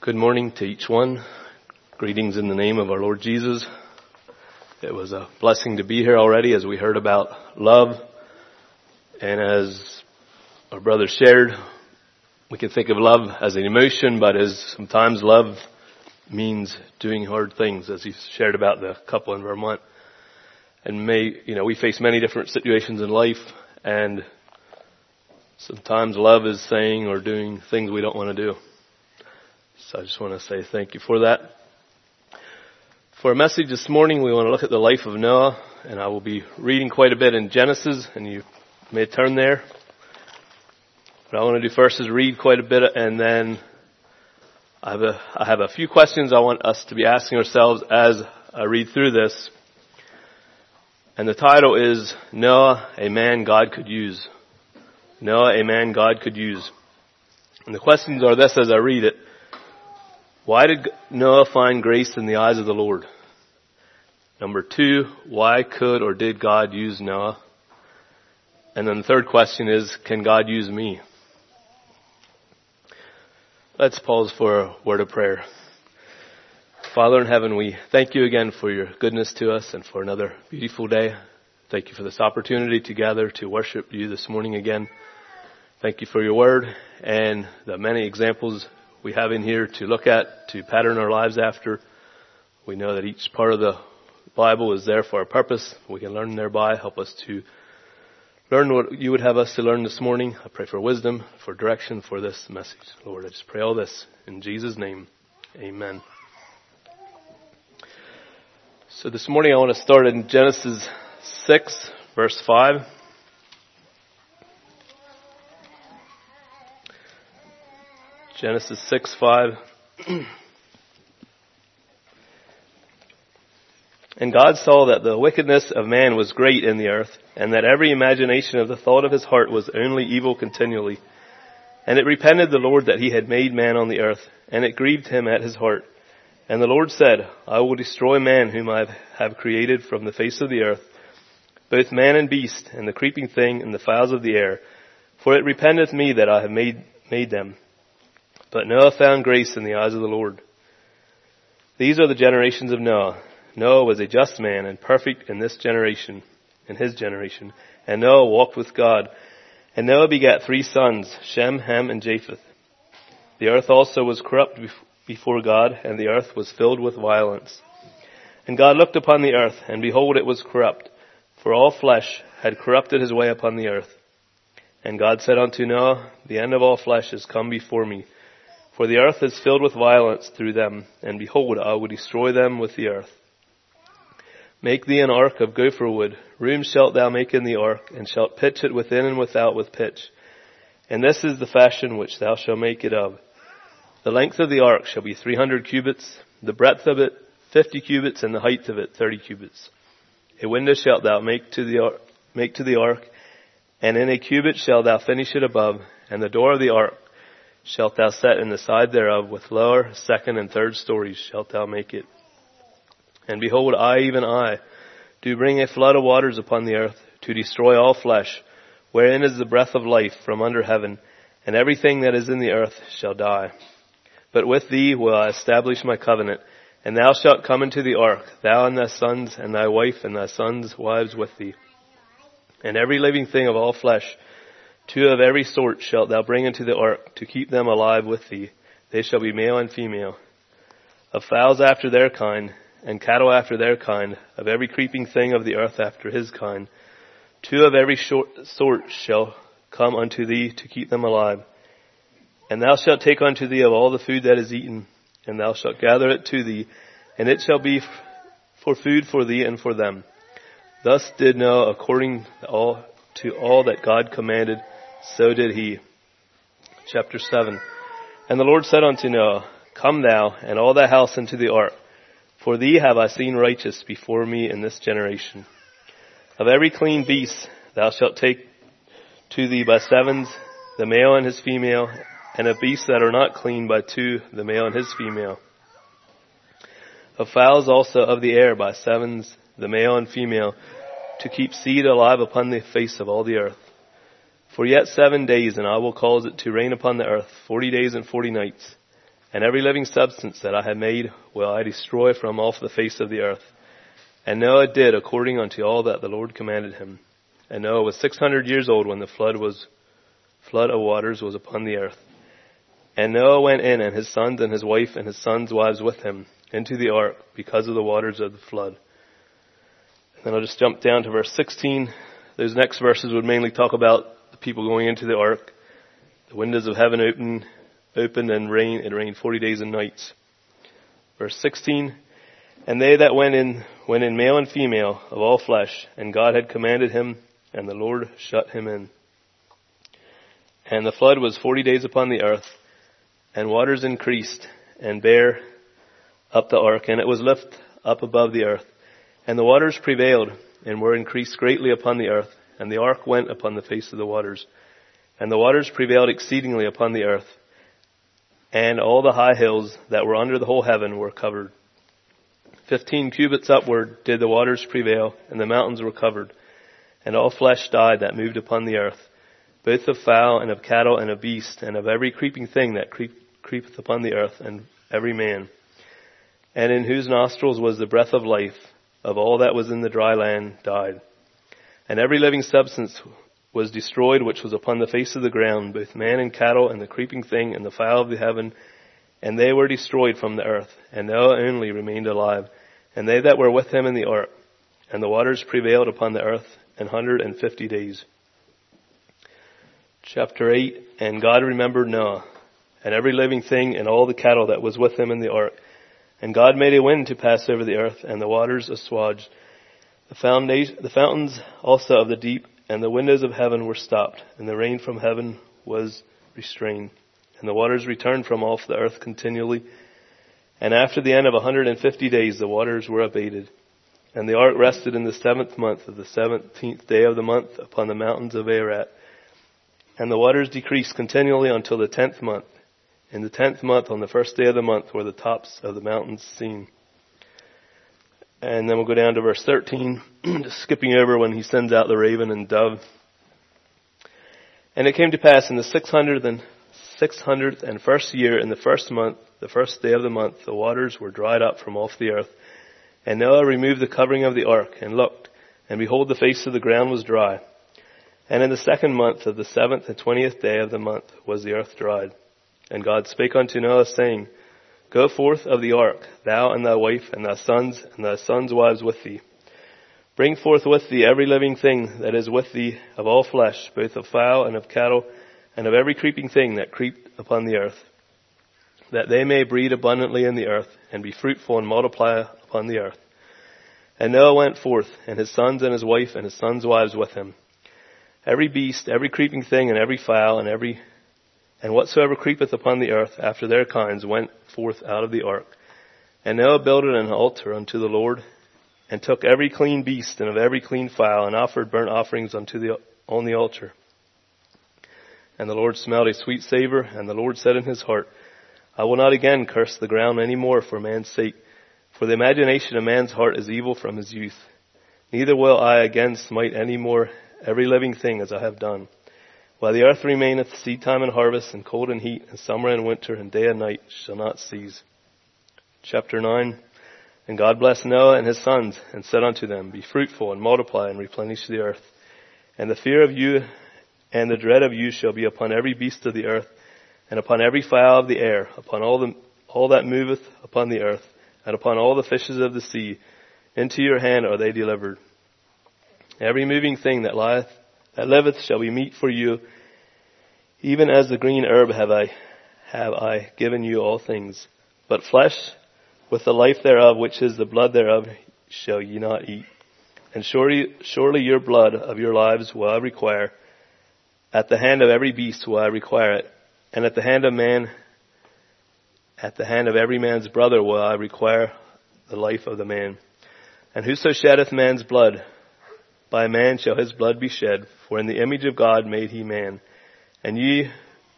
Good morning to each one. Greetings in the name of our Lord Jesus. It was a blessing to be here already as we heard about love. And as our brother shared, we can think of love as an emotion, but as sometimes love means doing hard things, as he shared about the couple in Vermont. And may, you know, we face many different situations in life and sometimes love is saying or doing things we don't want to do. So I just want to say thank you for that. For a message this morning, we want to look at the life of Noah, and I will be reading quite a bit in Genesis, and you may turn there. What I want to do first is read quite a bit, and then I have a, I have a few questions I want us to be asking ourselves as I read through this. And the title is Noah, a man God could use. Noah, a man God could use. And the questions are this as I read it. Why did Noah find grace in the eyes of the Lord? Number two, why could or did God use Noah? And then the third question is, can God use me? Let's pause for a word of prayer. Father in heaven, we thank you again for your goodness to us and for another beautiful day. Thank you for this opportunity to gather to worship you this morning again. Thank you for your word and the many examples we have in here to look at, to pattern our lives after. We know that each part of the Bible is there for a purpose. We can learn thereby. Help us to learn what you would have us to learn this morning. I pray for wisdom, for direction for this message. Lord, I just pray all this in Jesus' name. Amen. So this morning I want to start in Genesis 6, verse 5. Genesis 6, 5. and God saw that the wickedness of man was great in the earth, and that every imagination of the thought of his heart was only evil continually. And it repented the Lord that he had made man on the earth, and it grieved him at his heart. And the Lord said, I will destroy man whom I have created from the face of the earth, both man and beast, and the creeping thing, and the fowls of the air. For it repenteth me that I have made, made them. But Noah found grace in the eyes of the Lord. These are the generations of Noah. Noah was a just man and perfect in this generation, in his generation. And Noah walked with God. And Noah begat three sons, Shem, Ham, and Japheth. The earth also was corrupt before God, and the earth was filled with violence. And God looked upon the earth, and behold, it was corrupt, for all flesh had corrupted his way upon the earth. And God said unto Noah, The end of all flesh is come before me for the earth is filled with violence through them, and behold, I will destroy them with the earth. Make thee an ark of gopher wood. Room shalt thou make in the ark, and shalt pitch it within and without with pitch. And this is the fashion which thou shalt make it of. The length of the ark shall be three hundred cubits, the breadth of it fifty cubits, and the height of it thirty cubits. A window shalt thou make to the ark, make to the ark, and in a cubit shalt thou finish it above, and the door of the ark shalt thou set in the side thereof with lower, second, and third stories shalt thou make it. And behold, I, even I, do bring a flood of waters upon the earth to destroy all flesh, wherein is the breath of life from under heaven, and everything that is in the earth shall die. But with thee will I establish my covenant, and thou shalt come into the ark, thou and thy sons, and thy wife, and thy sons' wives with thee. And every living thing of all flesh, Two of every sort shalt thou bring into the ark to keep them alive with thee. They shall be male and female. Of fowls after their kind, and cattle after their kind, of every creeping thing of the earth after his kind. Two of every sort shall come unto thee to keep them alive. And thou shalt take unto thee of all the food that is eaten, and thou shalt gather it to thee, and it shall be for food for thee and for them. Thus did Noah according to all that God commanded so did he. Chapter 7. And the Lord said unto Noah, Come thou and all thy house into the ark, for thee have I seen righteous before me in this generation. Of every clean beast thou shalt take to thee by sevens, the male and his female, and of beasts that are not clean by two, the male and his female. Of fowls also of the air by sevens, the male and female, to keep seed alive upon the face of all the earth. For yet seven days, and I will cause it to rain upon the earth forty days and forty nights. And every living substance that I have made will I destroy from off the face of the earth. And Noah did according unto all that the Lord commanded him. And Noah was six hundred years old when the flood was flood of waters was upon the earth. And Noah went in, and his sons and his wife and his sons' wives with him, into the ark because of the waters of the flood. And then I'll just jump down to verse 16. Those next verses would mainly talk about the people going into the ark. The windows of heaven opened, opened and rain. It rained 40 days and nights. Verse 16. And they that went in, went in male and female of all flesh, and God had commanded him, and the Lord shut him in. And the flood was 40 days upon the earth, and waters increased and bare up the ark, and it was lifted up above the earth. And the waters prevailed and were increased greatly upon the earth, and the ark went upon the face of the waters. And the waters prevailed exceedingly upon the earth, and all the high hills that were under the whole heaven were covered. Fifteen cubits upward did the waters prevail, and the mountains were covered, and all flesh died that moved upon the earth, both of fowl and of cattle and of beast, and of every creeping thing that creep, creepeth upon the earth, and every man. And in whose nostrils was the breath of life, of all that was in the dry land, died. And every living substance was destroyed which was upon the face of the ground, both man and cattle, and the creeping thing, and the fowl of the heaven, and they were destroyed from the earth, and Noah only remained alive, and they that were with him in the ark. And the waters prevailed upon the earth an hundred and fifty days. Chapter 8 And God remembered Noah, and every living thing, and all the cattle that was with him in the ark. And God made a wind to pass over the earth, and the waters assuaged. The, the fountains also of the deep and the windows of heaven were stopped, and the rain from heaven was restrained. And the waters returned from off the earth continually. And after the end of 150 days, the waters were abated. And the ark rested in the seventh month of the seventeenth day of the month upon the mountains of Ararat. And the waters decreased continually until the tenth month. In the tenth month, on the first day of the month, were the tops of the mountains seen. And then we'll go down to verse 13, just skipping over when he sends out the raven and dove. And it came to pass in the 600th and 600th and first year, in the first month, the first day of the month, the waters were dried up from off the earth. And Noah removed the covering of the ark and looked, and behold, the face of the ground was dry. And in the second month of the seventh and twentieth day of the month was the earth dried. And God spake unto Noah, saying, Go forth of the ark, thou and thy wife, and thy sons, and thy sons' wives with thee. Bring forth with thee every living thing that is with thee of all flesh, both of fowl and of cattle, and of every creeping thing that creep upon the earth, that they may breed abundantly in the earth, and be fruitful and multiply upon the earth. And Noah went forth, and his sons and his wife and his sons' wives with him. Every beast, every creeping thing, and every fowl, and every and whatsoever creepeth upon the earth after their kinds went forth out of the ark. And Noah builded an altar unto the Lord, and took every clean beast and of every clean fowl, and offered burnt offerings unto the, on the altar. And the Lord smelled a sweet savor, and the Lord said in his heart, I will not again curse the ground any more for man's sake, for the imagination of man's heart is evil from his youth. Neither will I again smite any more every living thing as I have done. While the earth remaineth, seed time and harvest, and cold and heat, and summer and winter, and day and night shall not cease. Chapter 9 And God blessed Noah and his sons, and said unto them, Be fruitful, and multiply, and replenish the earth. And the fear of you and the dread of you shall be upon every beast of the earth, and upon every fowl of the air, upon all, the, all that moveth upon the earth, and upon all the fishes of the sea. Into your hand are they delivered. Every moving thing that lieth that liveth shall be meat for you. Even as the green herb have I, have I given you all things. But flesh with the life thereof, which is the blood thereof, shall ye not eat. And surely, surely your blood of your lives will I require. At the hand of every beast will I require it. And at the hand of man, at the hand of every man's brother will I require the life of the man. And whoso sheddeth man's blood, by man shall his blood be shed, for in the image of God made he man. And ye,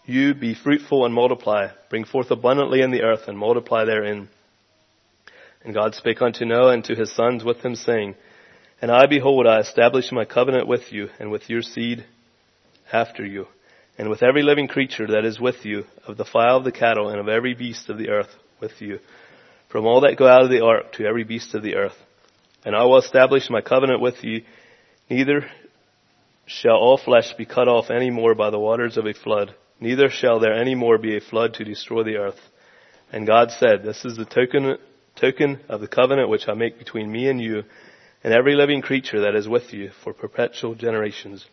you be fruitful and multiply, bring forth abundantly in the earth and multiply therein. And God spake unto Noah and to his sons with him, saying, And I behold, I establish my covenant with you and with your seed after you, and with every living creature that is with you, of the fowl of the cattle, and of every beast of the earth with you, from all that go out of the ark to every beast of the earth. And I will establish my covenant with you, neither shall all flesh be cut off any more by the waters of a flood, neither shall there any more be a flood to destroy the earth. And God said, This is the token, token of the covenant which I make between me and you, and every living creature that is with you for perpetual generations.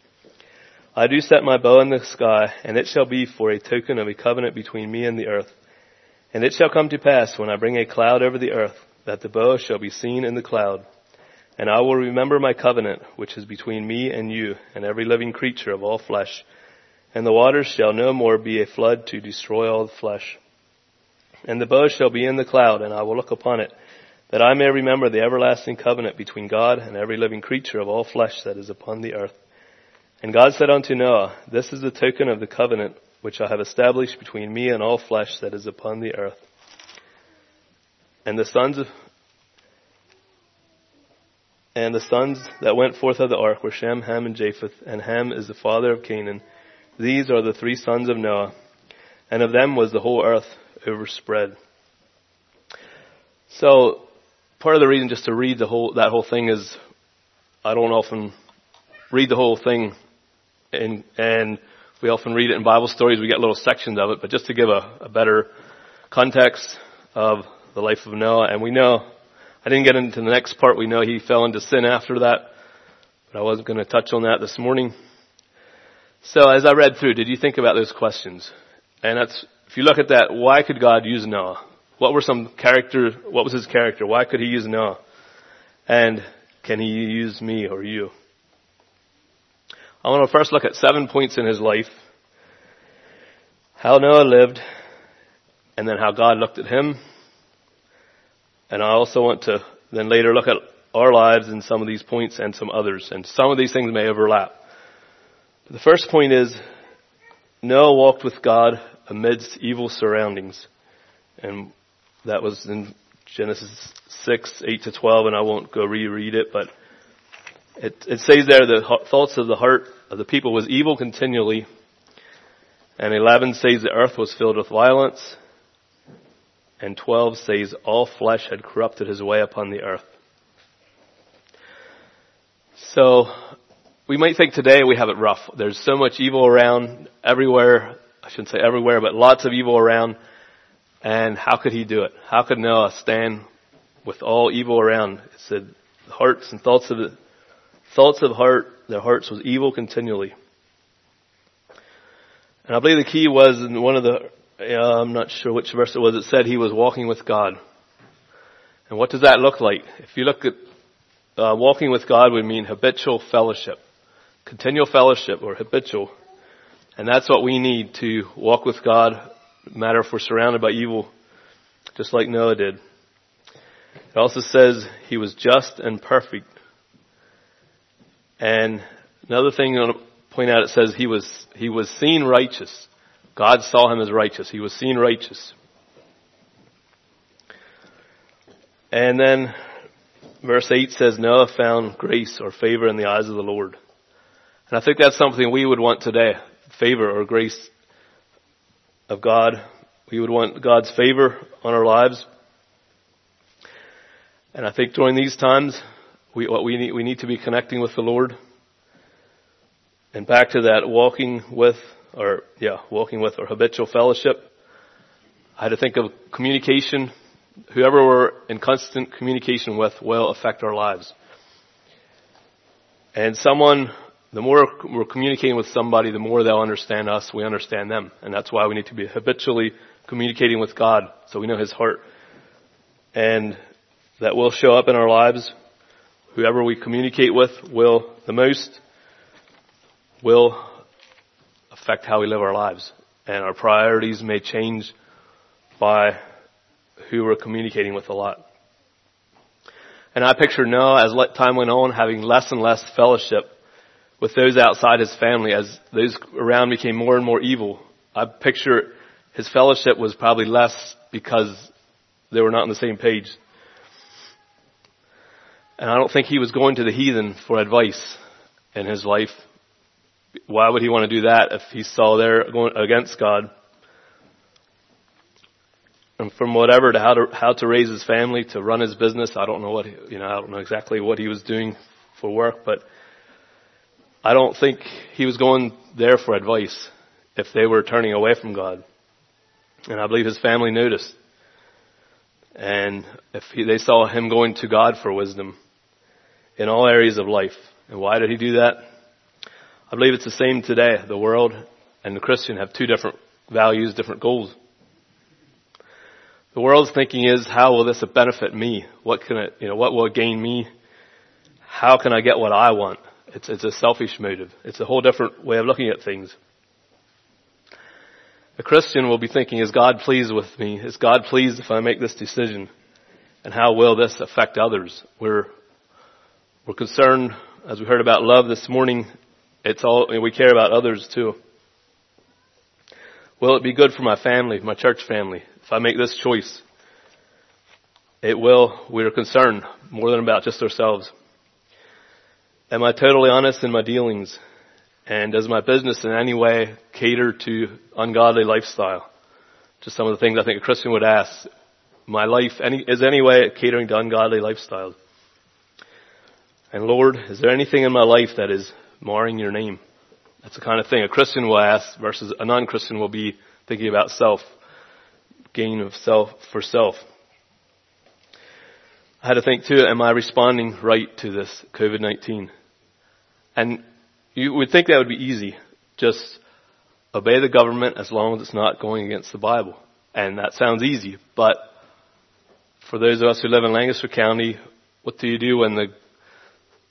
I do set my bow in the sky, and it shall be for a token of a covenant between me and the earth. And it shall come to pass when I bring a cloud over the earth, that the bow shall be seen in the cloud. And I will remember my covenant, which is between me and you, and every living creature of all flesh. And the waters shall no more be a flood to destroy all flesh. And the bow shall be in the cloud, and I will look upon it, that I may remember the everlasting covenant between God and every living creature of all flesh that is upon the earth. And God said unto Noah, This is the token of the covenant which I have established between me and all flesh that is upon the earth. And the sons of and the sons that went forth of the ark were Shem, Ham, and Japheth, and Ham is the father of Canaan. These are the three sons of Noah, and of them was the whole earth overspread. So, part of the reason just to read the whole, that whole thing is, I don't often read the whole thing, and, and we often read it in Bible stories, we get little sections of it, but just to give a, a better context of the life of Noah, and we know I didn't get into the next part. We know he fell into sin after that, but I wasn't going to touch on that this morning. So as I read through, did you think about those questions? And that's, if you look at that, why could God use Noah? What were some character, what was his character? Why could he use Noah? And can he use me or you? I want to first look at seven points in his life. How Noah lived, and then how God looked at him, and I also want to then later look at our lives in some of these points and some others. And some of these things may overlap. The first point is Noah walked with God amidst evil surroundings. And that was in Genesis 6, 8 to 12, and I won't go reread it, but it, it says there the thoughts of the heart of the people was evil continually. And 11 says the earth was filled with violence and 12 says, All flesh had corrupted his way upon the earth. So, we might think today we have it rough. There's so much evil around everywhere. I shouldn't say everywhere, but lots of evil around. And how could he do it? How could Noah stand with all evil around? It said, hearts and thoughts of the, thoughts of heart, their hearts was evil continually. And I believe the key was in one of the I'm not sure which verse it was, it said he was walking with God. And what does that look like? If you look at uh, walking with God would mean habitual fellowship, continual fellowship or habitual. And that's what we need to walk with God, no matter if we're surrounded by evil, just like Noah did. It also says he was just and perfect. And another thing I want to point out, it says he was, he was seen righteous. God saw him as righteous. He was seen righteous. And then verse 8 says, Noah found grace or favor in the eyes of the Lord. And I think that's something we would want today. Favor or grace of God. We would want God's favor on our lives. And I think during these times, we, what we need, we need to be connecting with the Lord. And back to that walking with or yeah, walking with or habitual fellowship. I had to think of communication. Whoever we're in constant communication with will affect our lives. And someone, the more we're communicating with somebody, the more they'll understand us, we understand them. And that's why we need to be habitually communicating with God so we know His heart. And that will show up in our lives. Whoever we communicate with will the most will affect how we live our lives. And our priorities may change by who we're communicating with a lot. And I picture Noah as time went on having less and less fellowship with those outside his family as those around became more and more evil. I picture his fellowship was probably less because they were not on the same page. And I don't think he was going to the heathen for advice in his life Why would he want to do that if he saw they're going against God? And from whatever to how to how to raise his family, to run his business, I don't know what you know. I don't know exactly what he was doing for work, but I don't think he was going there for advice if they were turning away from God. And I believe his family noticed. And if he, they saw him going to God for wisdom in all areas of life. And why did he do that? I believe it's the same today. The world and the Christian have two different values, different goals. The world's thinking is, how will this benefit me? What can it, you know, what will it gain me? How can I get what I want? It's, it's a selfish motive. It's a whole different way of looking at things. A Christian will be thinking, is God pleased with me? Is God pleased if I make this decision? And how will this affect others? We're, we're concerned, as we heard about love this morning, it's all, we care about others too. Will it be good for my family, my church family, if I make this choice? It will, we're concerned more than about just ourselves. Am I totally honest in my dealings? And does my business in any way cater to ungodly lifestyle? Just some of the things I think a Christian would ask. My life any, is any way catering to ungodly lifestyle? And Lord, is there anything in my life that is marring your name? That's the kind of thing a Christian will ask versus a non-Christian will be thinking about self, gain of self for self. I had to think too, am I responding right to this COVID-19? And you would think that would be easy. Just obey the government as long as it's not going against the Bible. And that sounds easy, but for those of us who live in Lancaster County, what do you do when the,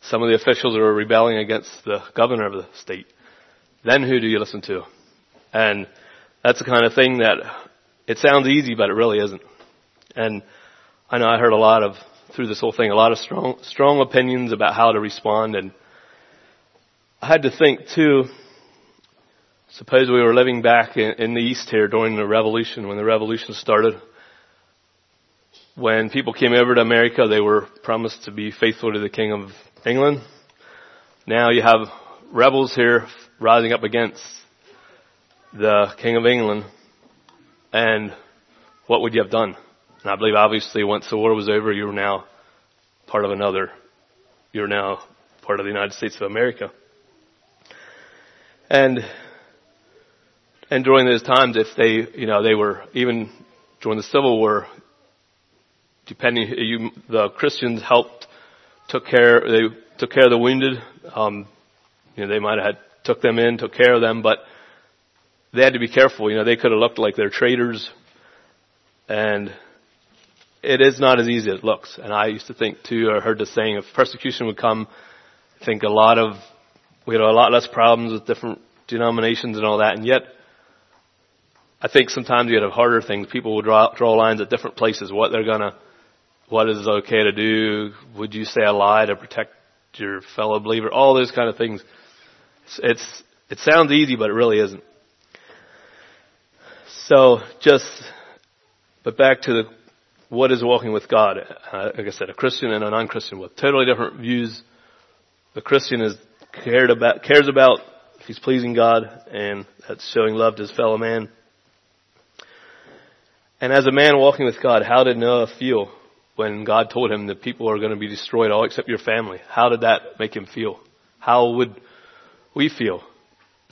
some of the officials are rebelling against the governor of the state? Then who do you listen to? And that's the kind of thing that it sounds easy, but it really isn't. And I know I heard a lot of, through this whole thing, a lot of strong, strong opinions about how to respond and I had to think too, suppose we were living back in, in the East here during the revolution, when the revolution started. When people came over to America, they were promised to be faithful to the King of England. Now you have rebels here rising up against the King of England. And what would you have done? And I believe obviously once the war was over, you were now part of another. You're now part of the United States of America. And, and during those times, if they, you know, they were, even during the Civil War, depending, you, the Christians helped, took care, they took care of the wounded, um, you know, they might have had, took them in, took care of them, but they had to be careful, you know, they could have looked like they're traitors, and it is not as easy as it looks. And I used to think too, I heard the saying, if persecution would come, I think a lot of we had a lot less problems with different denominations and all that, and yet I think sometimes you have harder things. People will draw draw lines at different places. What they're gonna, what is okay to do? Would you say a lie to protect your fellow believer? All those kind of things. It's, it's it sounds easy, but it really isn't. So just, but back to the what is walking with God? Uh, like I said, a Christian and a non-Christian with totally different views. The Christian is cared about, cares about if he's pleasing God, and that's showing love to his fellow man. And as a man walking with God, how did Noah feel when God told him that people are going to be destroyed, all except your family? How did that make him feel? How would we feel?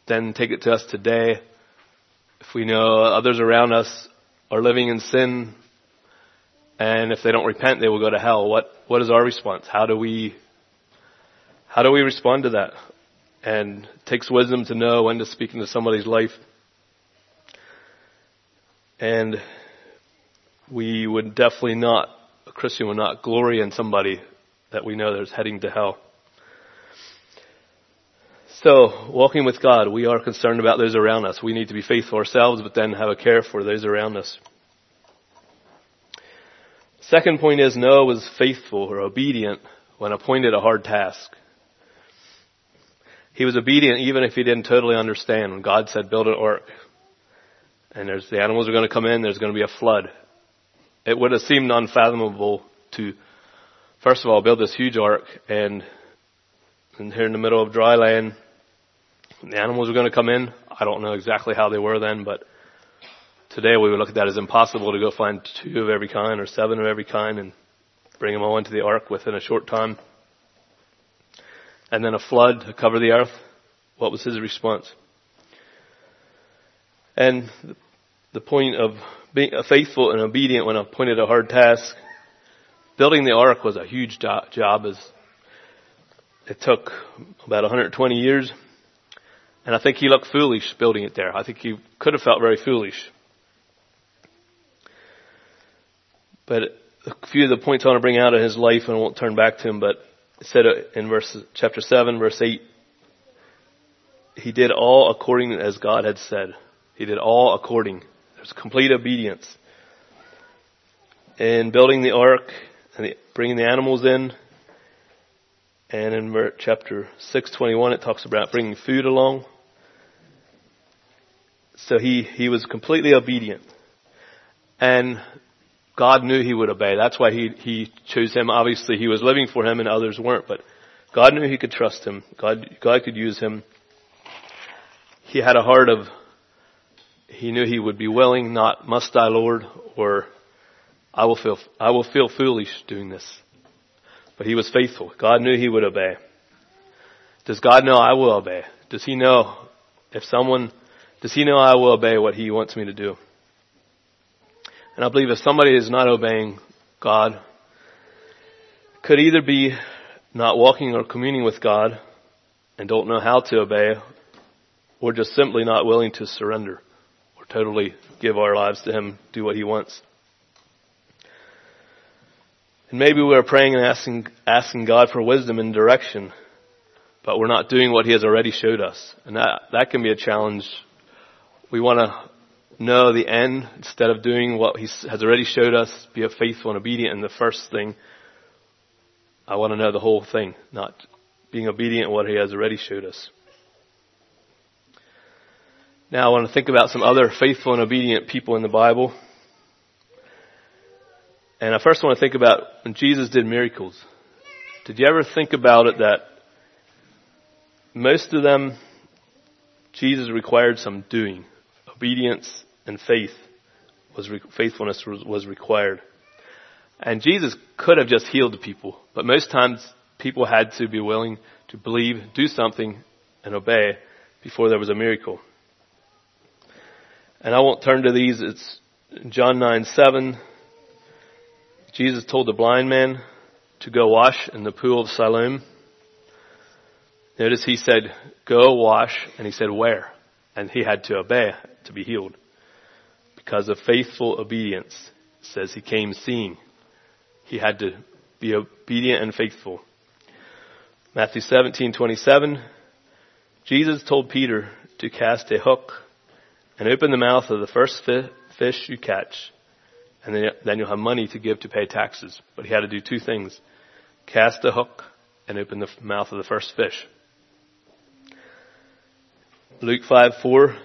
Then take it to us today. If we know others around us are living in sin, and if they don't repent, they will go to hell. What, what is our response? How do we how do we respond to that? And it takes wisdom to know when to speak into somebody's life. And we would definitely not, Christian would not glory in somebody that we know that's heading to hell. So, walking with God, we are concerned about those around us. We need to be faithful ourselves, but then have a care for those around us. Second point is Noah was faithful or obedient when appointed a hard task. He was obedient even if he didn't totally understand when God said build an ark. And there's, the animals are going to come in, there's going to be a flood. It would have seemed unfathomable to, first of all, build this huge ark and, and here in the middle of dry land, The animals were going to come in. I don't know exactly how they were then, but today we would look at that as impossible to go find two of every kind or seven of every kind and bring them all into the ark within a short time. And then a flood to cover the earth. What was his response? And the point of being faithful and obedient when appointed a hard task, building the ark was a huge job as it took about 120 years. And I think he looked foolish building it there. I think he could have felt very foolish. But a few of the points I want to bring out of his life, and I won't turn back to him, but it said in verse, chapter 7, verse 8, he did all according as God had said. He did all according. There's complete obedience. In building the ark and bringing the animals in, and in chapter 621 it talks about bringing food along. So he, he was completely obedient. And God knew he would obey. That's why he, he chose him. Obviously he was living for him and others weren't, but God knew he could trust him. God, God could use him. He had a heart of, he knew he would be willing, not must I Lord, or I will feel, I will feel foolish doing this. But he was faithful. God knew he would obey. Does God know I will obey? Does he know if someone, does he know I will obey what he wants me to do? And I believe if somebody is not obeying God, could either be not walking or communing with God and don't know how to obey, or just simply not willing to surrender totally give our lives to Him, do what He wants. And maybe we're praying and asking, asking God for wisdom and direction, but we're not doing what He has already showed us. And that, that can be a challenge. We want to know the end instead of doing what He has already showed us, be a faithful and obedient in the first thing. I want to know the whole thing, not being obedient in what He has already showed us. Now I want to think about some other faithful and obedient people in the Bible. And I first want to think about when Jesus did miracles. Did you ever think about it that most of them, Jesus required some doing. Obedience and faith was, faithfulness was, required. And Jesus could have just healed the people, but most times people had to be willing to believe, do something, and obey before there was a miracle. And I won't turn to these. It's John 9, 7. Jesus told the blind man to go wash in the pool of Siloam. Notice he said, go wash, and he said, where? And he had to obey to be healed. Because of faithful obedience, it says he came seeing. He had to be obedient and faithful. Matthew 17:27 Jesus told Peter to cast a hook and open the mouth of the first fish you catch and then, you'll have money to give to pay taxes. But he had to do two things. Cast a hook and open the mouth of the first fish. Luke 5, 4.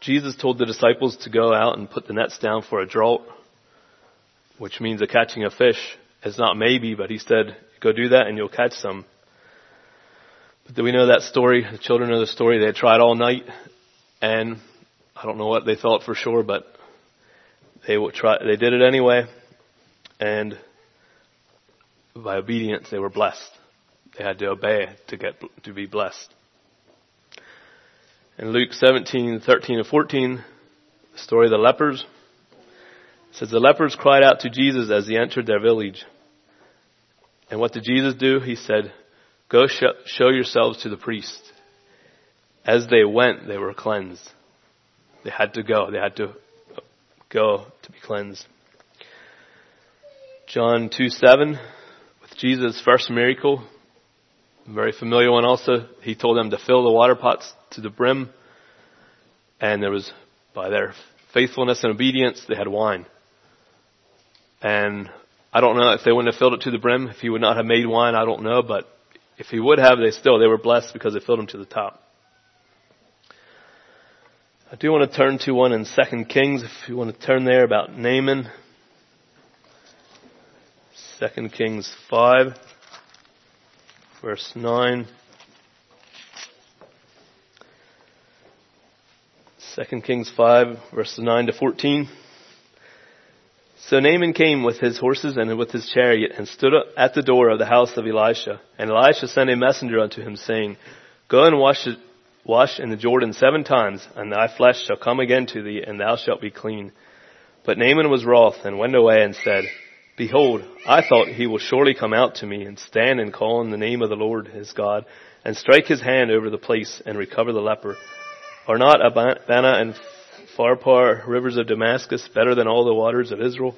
Jesus told the disciples to go out and put the nets down for a draught, which means a catching a fish. It's not maybe, but he said, go do that and you'll catch some. But do we know that story? The children know the story. They tried all night and I don't know what they thought for sure, but they try, they did it anyway, and by obedience they were blessed. They had to obey to get to be blessed. In Luke 17, 13 and 14, the story of the lepers, says the lepers cried out to Jesus as he entered their village. And what did Jesus do? He said, go sh- show yourselves to the priest. As they went, they were cleansed. They had to go. They had to go to be cleansed. John 2 7, with Jesus' first miracle, very familiar one also, he told them to fill the water pots to the brim, and there was, by their faithfulness and obedience, they had wine. And I don't know if they wouldn't have filled it to the brim, if he would not have made wine, I don't know, but if he would have, they still, they were blessed because they filled them to the top. I do want to turn to one in 2 Kings, if you want to turn there about Naaman. 2 Kings 5, verse 9. 2 Kings 5 verses 9 to 14. So Naaman came with his horses and with his chariot and stood at the door of the house of Elisha. And Elisha sent a messenger unto him saying, Go and wash, wash in the Jordan seven times, and thy flesh shall come again to thee, and thou shalt be clean. But Naaman was wroth and went away and said, Behold, I thought he will surely come out to me and stand and call in the name of the Lord his God and strike his hand over the place and recover the leper. Are not Abana and Pharpar rivers of Damascus better than all the waters of Israel?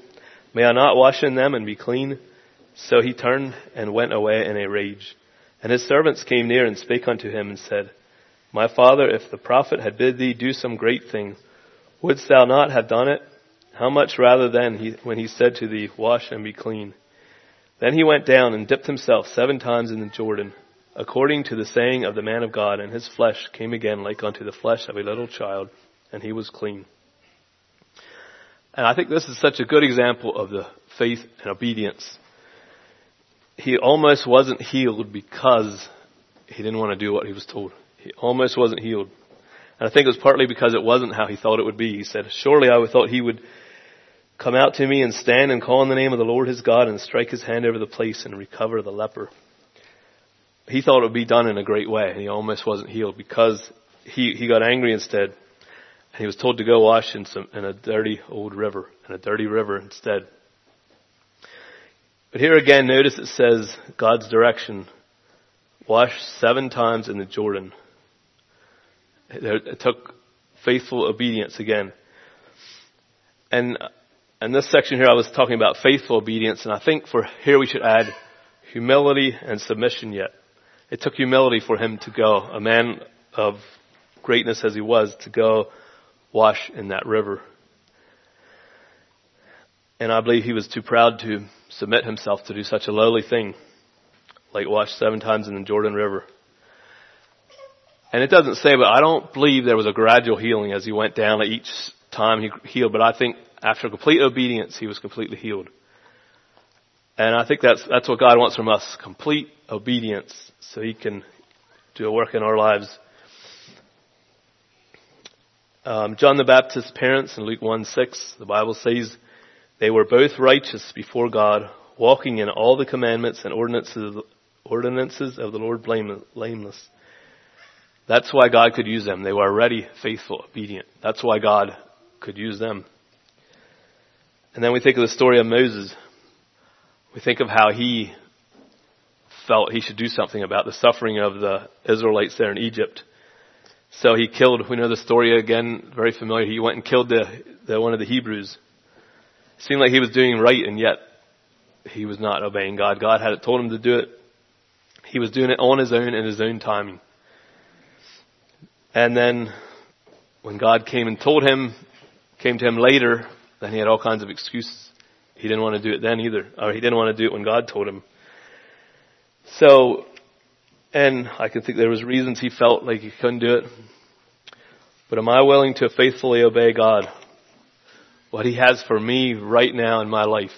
May I not wash in them and be clean? So he turned and went away in a rage. And his servants came near and spake unto him and said, My father, if the prophet had bid thee do some great thing, wouldst thou not have done it? How much rather then he, when he said to thee, Wash and be clean? Then he went down and dipped himself seven times in the Jordan, according to the saying of the man of God, and his flesh came again like unto the flesh of a little child, and he was clean. And I think this is such a good example of the faith and obedience. He almost wasn't healed because he didn't want to do what he was told. He almost wasn't healed. And I think it was partly because it wasn't how he thought it would be. He said, surely I thought he would come out to me and stand and call on the name of the Lord his God and strike his hand over the place and recover the leper. He thought it would be done in a great way and he almost wasn't healed because he, he got angry instead. And he was told to go wash in some, in a dirty old river, in a dirty river instead. But here again, notice it says God's direction. Wash seven times in the Jordan. It took faithful obedience again. And in this section here, I was talking about faithful obedience, and I think for here we should add humility and submission yet. It took humility for him to go, a man of greatness as he was, to go wash in that river. And I believe he was too proud to submit himself to do such a lowly thing, like wash seven times in the Jordan River. And it doesn't say, but I don't believe there was a gradual healing as he went down each time he healed, but I think after complete obedience, he was completely healed. And I think that's, that's what God wants from us, complete obedience, so he can do a work in our lives. Um, John the Baptist's parents in Luke 1 6, the Bible says, they were both righteous before God, walking in all the commandments and ordinances, ordinances of the Lord blameless. That's why God could use them. They were already faithful, obedient. That's why God could use them. And then we think of the story of Moses. We think of how he felt he should do something about the suffering of the Israelites there in Egypt. So he killed, we know the story again, very familiar. He went and killed the, the one of the Hebrews. It seemed like he was doing right and yet he was not obeying God. God had told him to do it. He was doing it on his own in his own timing. And then when God came and told him, came to him later, then he had all kinds of excuses. He didn't want to do it then either, or he didn't want to do it when God told him. So, and I can think there was reasons he felt like he couldn't do it. But am I willing to faithfully obey God? What he has for me right now in my life.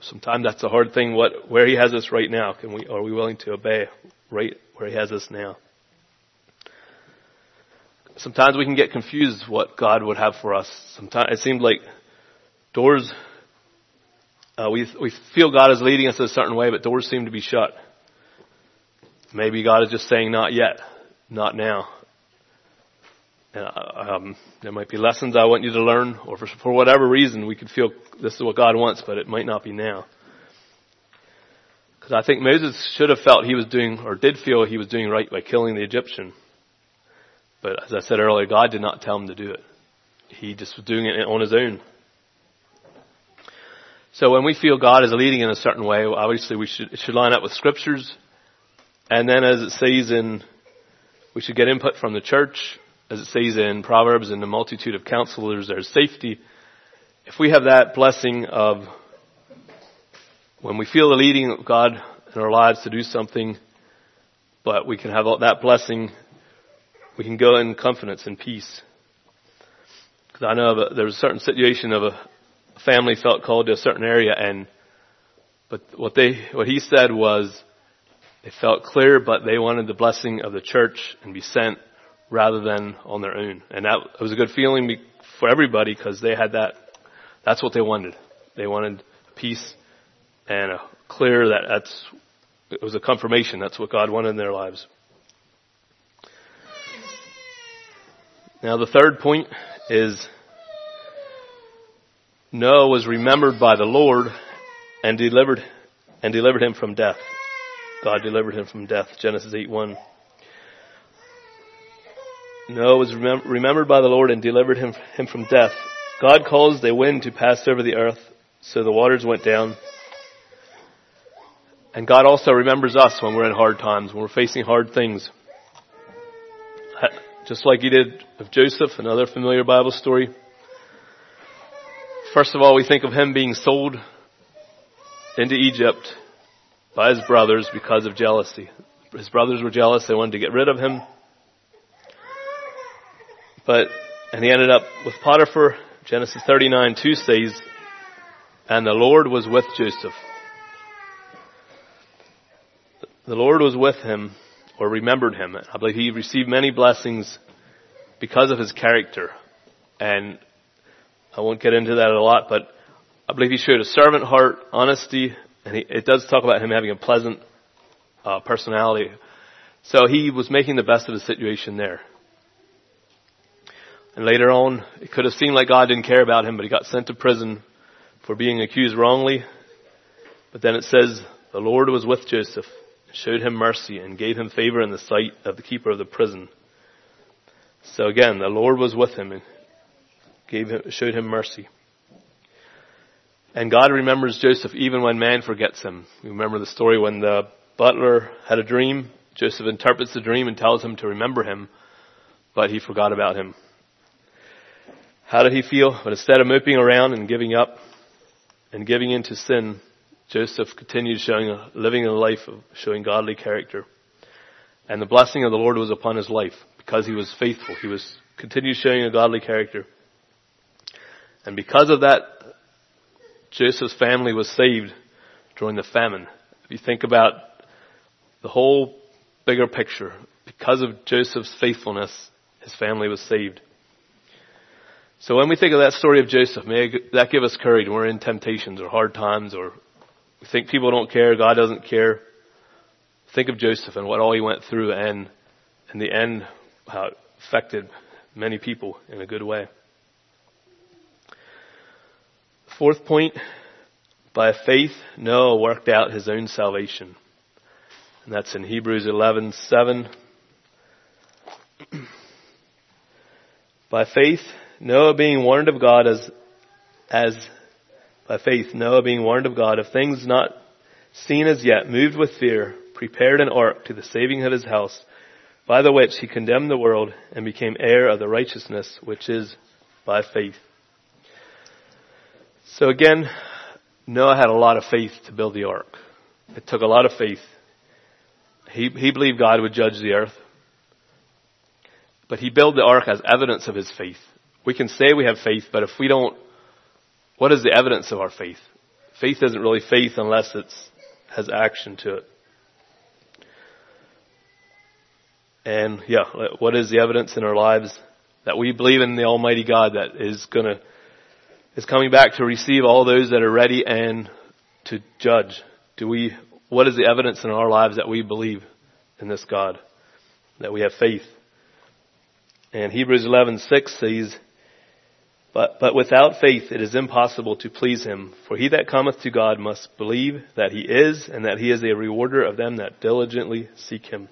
Sometimes that's a hard thing. What, where he has us right now, can we, are we willing to obey right where he has us now? Sometimes we can get confused what God would have for us. Sometimes it seems like doors, uh, we, we feel God is leading us a certain way, but doors seem to be shut. Maybe God is just saying, not yet, not now. And, uh, um, there might be lessons I want you to learn, or for, for whatever reason, we could feel this is what God wants, but it might not be now. Because I think Moses should have felt he was doing, or did feel he was doing right by killing the Egyptian. But as I said earlier, God did not tell him to do it. He just was doing it on his own. So when we feel God is leading in a certain way, obviously we should, it should line up with scriptures. And then as it says in, we should get input from the church. As it says in Proverbs, in the multitude of counselors, there's safety. If we have that blessing of when we feel the leading of God in our lives to do something, but we can have that blessing we can go in confidence and peace. Because I know there was a certain situation of a family felt called to a certain area and, but what they, what he said was, they felt clear, but they wanted the blessing of the church and be sent rather than on their own. And that was a good feeling for everybody because they had that, that's what they wanted. They wanted peace and a clear that that's, it was a confirmation. That's what God wanted in their lives. Now the third point is Noah was remembered by the Lord and delivered, and delivered him from death. God delivered him from death. Genesis 8 1. Noah was remem- remembered by the Lord and delivered him, him from death. God caused a wind to pass over the earth, so the waters went down. And God also remembers us when we're in hard times, when we're facing hard things. Just like he did of Joseph, another familiar Bible story. First of all, we think of him being sold into Egypt by his brothers because of jealousy. His brothers were jealous. They wanted to get rid of him. But, and he ended up with Potiphar. Genesis 39, 2 says, and the Lord was with Joseph. The Lord was with him, or remembered him. I believe he received many blessings because of his character. And I won't get into that a lot, but I believe he showed a servant heart, honesty, and he, it does talk about him having a pleasant uh, personality. So he was making the best of the situation there. And later on, it could have seemed like God didn't care about him, but he got sent to prison for being accused wrongly. But then it says, the Lord was with Joseph, showed him mercy, and gave him favor in the sight of the keeper of the prison. So again, the Lord was with him and gave him, showed him mercy. And God remembers Joseph even when man forgets him. You remember the story when the butler had a dream. Joseph interprets the dream and tells him to remember him, but he forgot about him. How did he feel? But instead of moping around and giving up and giving in to sin, Joseph continued showing, living a life of showing godly character. And the blessing of the Lord was upon his life because he was faithful. He was continued showing a godly character. And because of that, Joseph's family was saved during the famine. If you think about the whole bigger picture, because of Joseph's faithfulness, his family was saved. So when we think of that story of Joseph, may that give us courage when we're in temptations or hard times or we think people don't care, God doesn't care. Think of Joseph and what all he went through and in the end, how it affected many people in a good way. Fourth point, by faith, Noah worked out his own salvation. And that's in Hebrews 11:7. by faith, Noah being warned of God as, as, by faith, Noah being warned of God of things not seen as yet, moved with fear, prepared an ark to the saving of his house, by the which he condemned the world and became heir of the righteousness which is by faith. So again, Noah had a lot of faith to build the ark. It took a lot of faith. He, he believed God would judge the earth. But he built the ark as evidence of his faith. We can say we have faith, but if we don't, what is the evidence of our faith? Faith isn't really faith unless it has action to it. And yeah, what is the evidence in our lives that we believe in the Almighty God that is gonna is coming back to receive all those that are ready and to judge. Do we, what is the evidence in our lives that we believe in this God? That we have faith? And Hebrews 11:6 says, but, but without faith it is impossible to please him. For he that cometh to God must believe that he is, and that he is a rewarder of them that diligently seek him.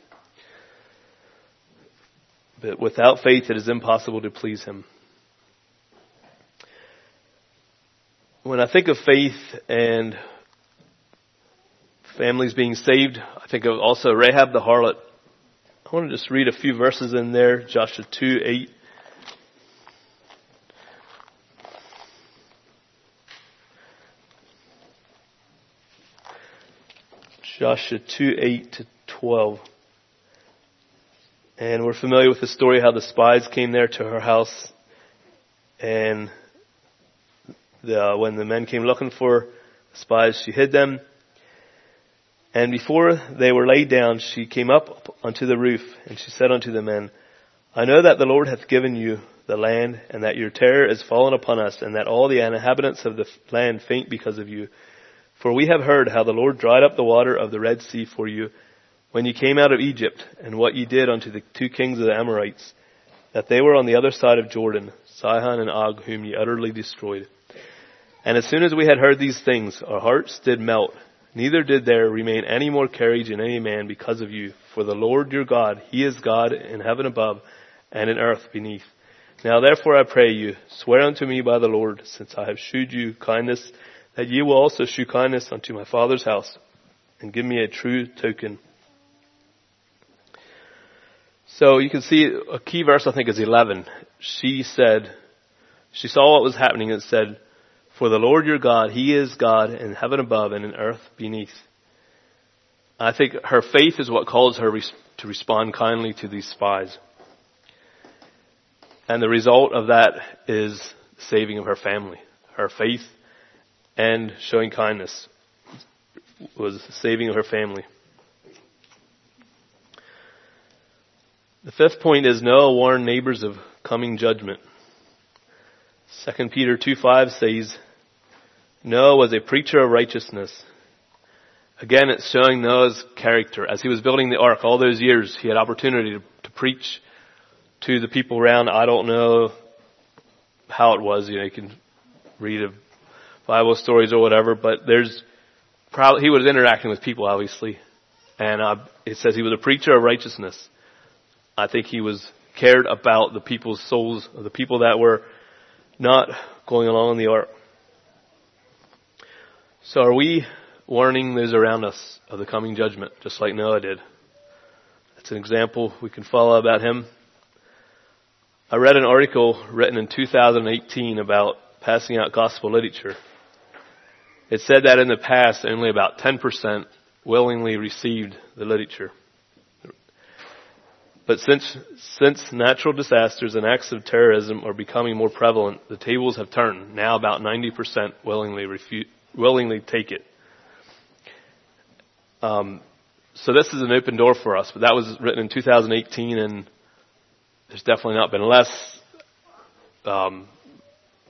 But without faith it is impossible to please him. when I think of faith and families being saved, I think of also Rahab the harlot. I want to just read a few verses in there, Joshua 2, 8. Joshua 2, 8 to 12. And we're familiar with the story how the spies came there to her house and the, uh, when the men came looking for spies, she hid them. And before they were laid down, she came up unto the roof, and she said unto the men, I know that the Lord hath given you the land, and that your terror is fallen upon us, and that all the inhabitants of the land faint because of you. For we have heard how the Lord dried up the water of the Red Sea for you when you came out of Egypt, and what ye did unto the two kings of the Amorites, that they were on the other side of Jordan, Sihon and Og, whom ye utterly destroyed. And as soon as we had heard these things, our hearts did melt, neither did there remain any more courage in any man because of you. For the Lord your God, He is God in heaven above, and in earth beneath. Now therefore I pray you, swear unto me by the Lord, since I have shewed you kindness, that ye will also shew kindness unto my father's house, and give me a true token. So you can see a key verse I think is 11. She said, she saw what was happening and said, For the Lord your God, He is God in heaven above and in earth beneath. I think her faith is what calls her to respond kindly to these spies. And the result of that is saving of her family. Her faith and showing kindness was saving her family. The fifth point is Noah warned neighbors of coming judgment. 2 Peter 2 5 says, Noah was a preacher of righteousness. Again, it's showing Noah's character. As he was building the ark all those years, he had opportunity to, to preach to the people around. I don't know how it was. You know, you can read of Bible stories or whatever, but there's probably he was interacting with people obviously, and uh, it says he was a preacher of righteousness. I think he was cared about the people's souls, the people that were not going along in the ark. So are we warning those around us of the coming judgment, just like Noah did? That's an example we can follow about him. I read an article written in 2018 about passing out gospel literature. It said that in the past only about 10% willingly received the literature. But since, since natural disasters and acts of terrorism are becoming more prevalent, the tables have turned. Now about 90% willingly refute, willingly take it. Um, so this is an open door for us, but that was written in 2018 and there's definitely not been less um,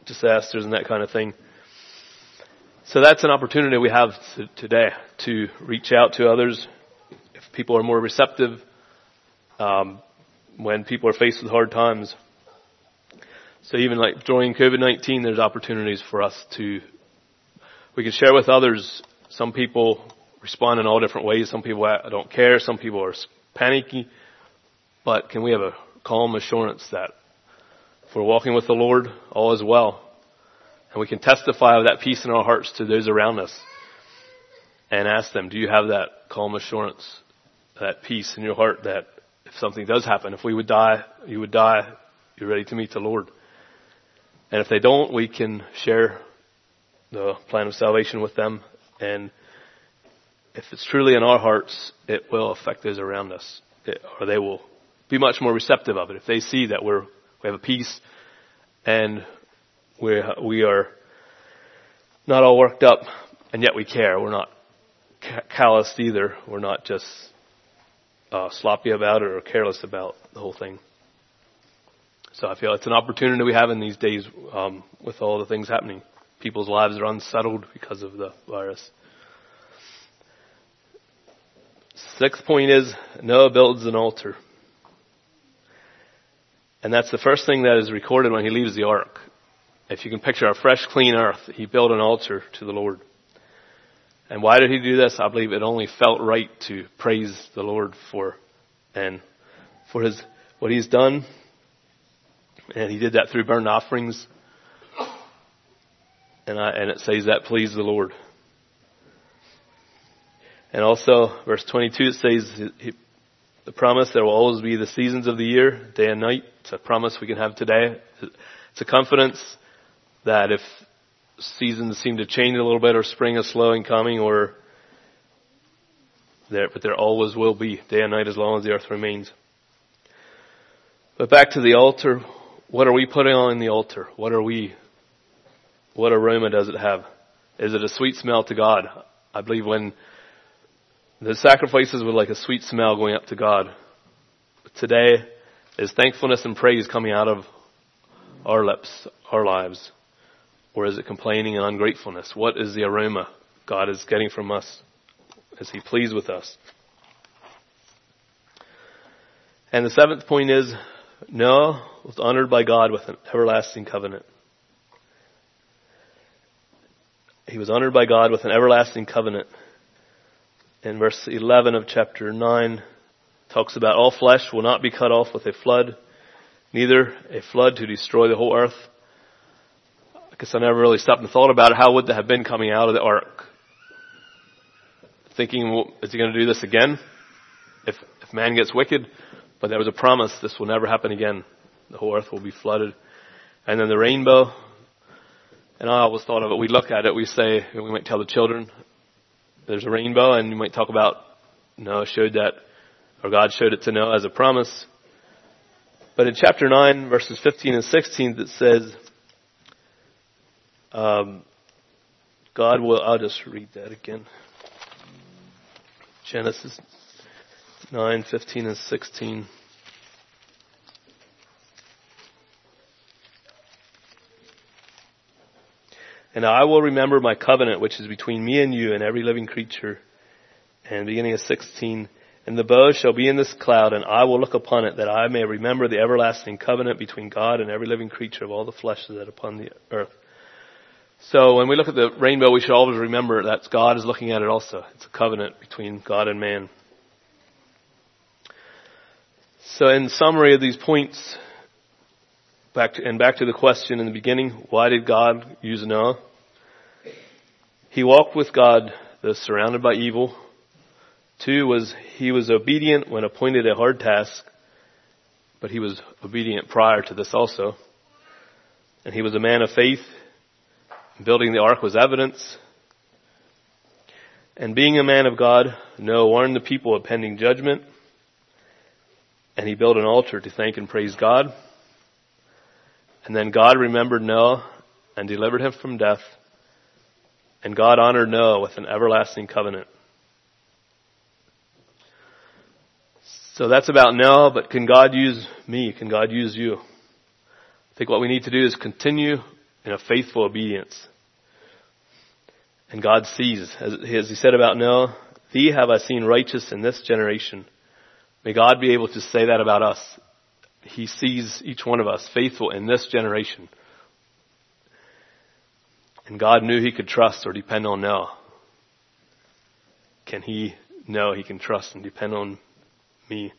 disasters and that kind of thing. So that's an opportunity we have to, today to reach out to others. If people are more receptive, um, when people are faced with hard times. So even like during COVID-19, there's opportunities for us to, we can share with others. Some people respond in all different ways. Some people don't care. Some people are panicky. But can we have a calm assurance that if we're walking with the Lord, all is well. And we can testify of that peace in our hearts to those around us and ask them, do you have that calm assurance, that peace in your heart that if something does happen, if we would die, you would die, you're ready to meet the Lord. And if they don't, we can share the plan of salvation with them. And if it's truly in our hearts, it will affect those around us, it, or they will be much more receptive of it. If they see that we're, we have a peace and we we are not all worked up and yet we care. We're not calloused either. We're not just uh, sloppy about it or careless about the whole thing. So I feel it's an opportunity we have in these days um, with all the things happening. People's lives are unsettled because of the virus. Sixth point is Noah builds an altar. And that's the first thing that is recorded when he leaves the ark. If you can picture a fresh, clean earth, he built an altar to the Lord. And why did he do this? I believe it only felt right to praise the Lord for and for his what he's done. And he did that through burnt offerings. And I, and it says that pleased the Lord. And also, verse 22, it says he, the promise there will always be the seasons of the year, day and night. It's a promise we can have today. It's a confidence that if seasons seem to change a little bit or spring is slow in coming or there, but there always will be day and night as long as the earth remains. But back to the altar, what are we putting on the altar? What are we, what aroma does it have? Is it a sweet smell to God? I believe when the sacrifices were like a sweet smell going up to God. Today, Is thankfulness and praise coming out of our lips, our lives? Or is it complaining and ungratefulness? What is the aroma God is getting from us? Is He pleased with us? And the seventh point is Noah was honored by God with an everlasting covenant. He was honored by God with an everlasting covenant. In verse 11 of chapter 9, talks about all flesh will not be cut off with a flood, neither a flood to destroy the whole earth. Guess I never really stopped and thought about it. How would that have been coming out of the ark? Thinking, well, is he going to do this again? If, if man gets wicked? But there was a promise this will never happen again. The whole earth will be flooded. And then the rainbow. And I always thought of it, we look at it, we say, we might tell the children, there's a rainbow, and you might talk about, Noah showed that, or God showed it to Noah as a promise. But in chapter 9, verses 15 and 16, it says, um, God will, I'll just read that again. Genesis 9, 15 and 16. And I will remember my covenant which is between me and you and every living creature. And beginning of 16, and the bow shall be in this cloud, and I will look upon it, that I may remember the everlasting covenant between God and every living creature of all the flesh that is upon the earth. So when we look at the rainbow, we should always remember that God is looking at it also. It's a covenant between God and man. So in summary of these points, back to, and back to the question in the beginning, why did God use Noah? He walked with God, though surrounded by evil. Two was he was obedient when appointed a hard task, but he was obedient prior to this also. And he was a man of faith. Building the ark was evidence. And being a man of God, Noah warned the people of pending judgment. And he built an altar to thank and praise God. And then God remembered Noah and delivered him from death. And God honored Noah with an everlasting covenant. So that's about Noah, but can God use me? Can God use you? I think what we need to do is continue in a faithful obedience. And God sees, as, as he said about Noah, thee have I seen righteous in this generation. May God be able to say that about us. He sees each one of us faithful in this generation. And God knew he could trust or depend on Noah. Can he know he can trust and depend on me?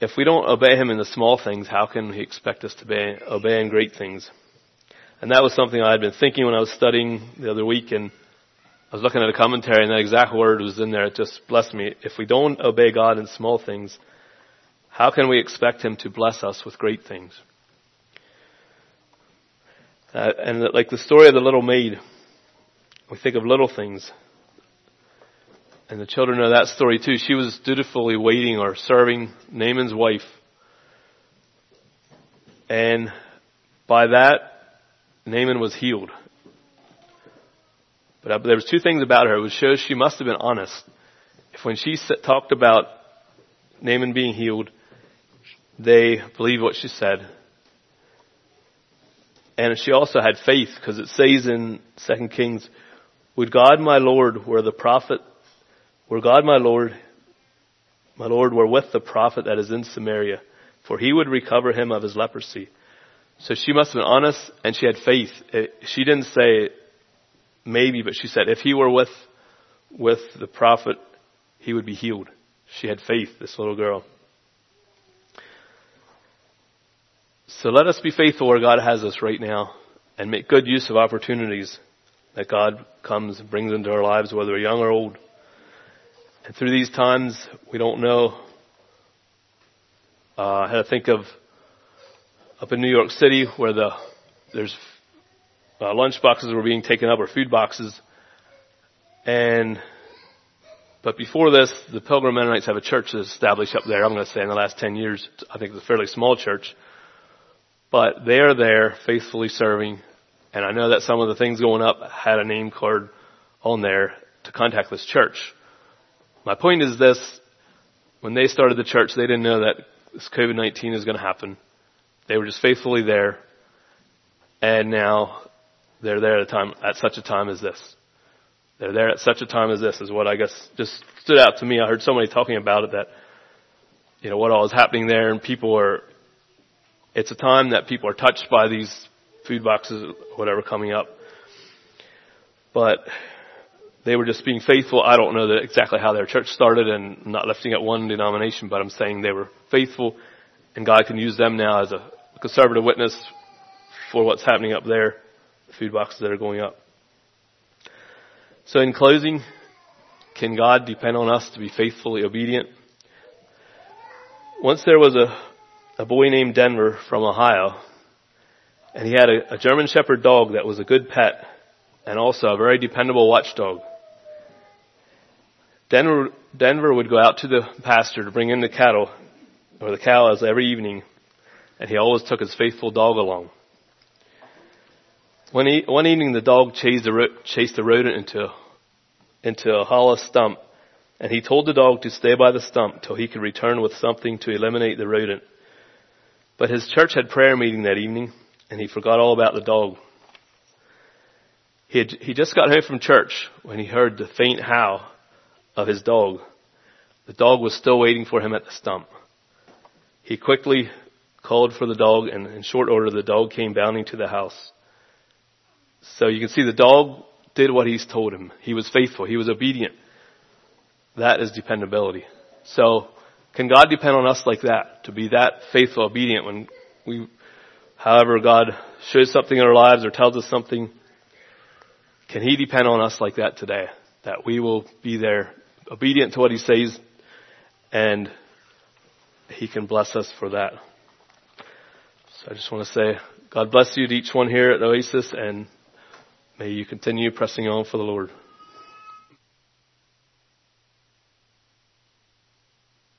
If we don't obey him in the small things, how can he expect us to obey, obey in great things? And that was something I had been thinking when I was studying the other week and I was looking at a commentary and that exact word was in there. It just blessed me. If we don't obey God in small things, how can we expect Him to bless us with great things? Uh, and like the story of the little maid, we think of little things. And the children know that story too. She was dutifully waiting or serving Naaman's wife. And by that, Naaman was healed. But uh, there was two things about her. It shows she must have been honest. If when she talked about Naaman being healed, they believed what she said. And she also had faith because it says in 2 Kings, would God my Lord were the prophet, were God my Lord, my Lord were with the prophet that is in Samaria, for he would recover him of his leprosy. So she must have been honest and she had faith. She didn't say, maybe, but she said if he were with, with the prophet, he would be healed. She had faith, this little girl. So let us be faithful where God has us right now and make good use of opportunities that God comes and brings into our lives, whether we're young or old. And through these times, we don't know uh, how to think of up in New York City where the there's uh, lunch boxes were being taken up or food boxes. And, but before this, the Pilgrim Mennonites have a church that's established up there. I'm going to say in the last 10 years, I think it's a fairly small church. But they are there faithfully serving. And I know that some of the things going up had a name card on there to contact this church. My point is this, when they started the church, they didn't know that this COVID-19 is going to happen. They were just faithfully there. And now they're there at a time, at such a time as this. They're there at such a time as this is what I guess just stood out to me. I heard somebody talking about it that, you know, what all is happening there and people are, it's a time that people are touched by these food boxes, whatever coming up. But they were just being faithful. I don't know that exactly how their church started and not lifting at one denomination, but I'm saying they were faithful and God can use them now as a conservative witness for what's happening up there, the food boxes that are going up. So in closing, can God depend on us to be faithfully obedient? Once there was a, a boy named Denver from Ohio, and he had a, a German Shepherd dog that was a good pet and also a very dependable watchdog. Denver, Denver would go out to the pasture to bring in the cattle, or the cows every evening, and he always took his faithful dog along. One, e- one evening the dog chased a, ro- chased a rodent into, into a hollow stump, and he told the dog to stay by the stump till he could return with something to eliminate the rodent. But his church had prayer meeting that evening, and he forgot all about the dog. He had, he just got home from church when he heard the faint howl of his dog. The dog was still waiting for him at the stump. He quickly called for the dog and in short order the dog came bounding to the house. So you can see the dog did what he's told him. He was faithful. He was obedient. That is dependability. So can God depend on us like that? To be that faithful, obedient when we, however God shows something in our lives or tells us something, can He depend on us like that today? That we will be there obedient to what He says and He can bless us for that. So I just want to say, God bless you to each one here at Oasis and may you continue pressing on for the Lord.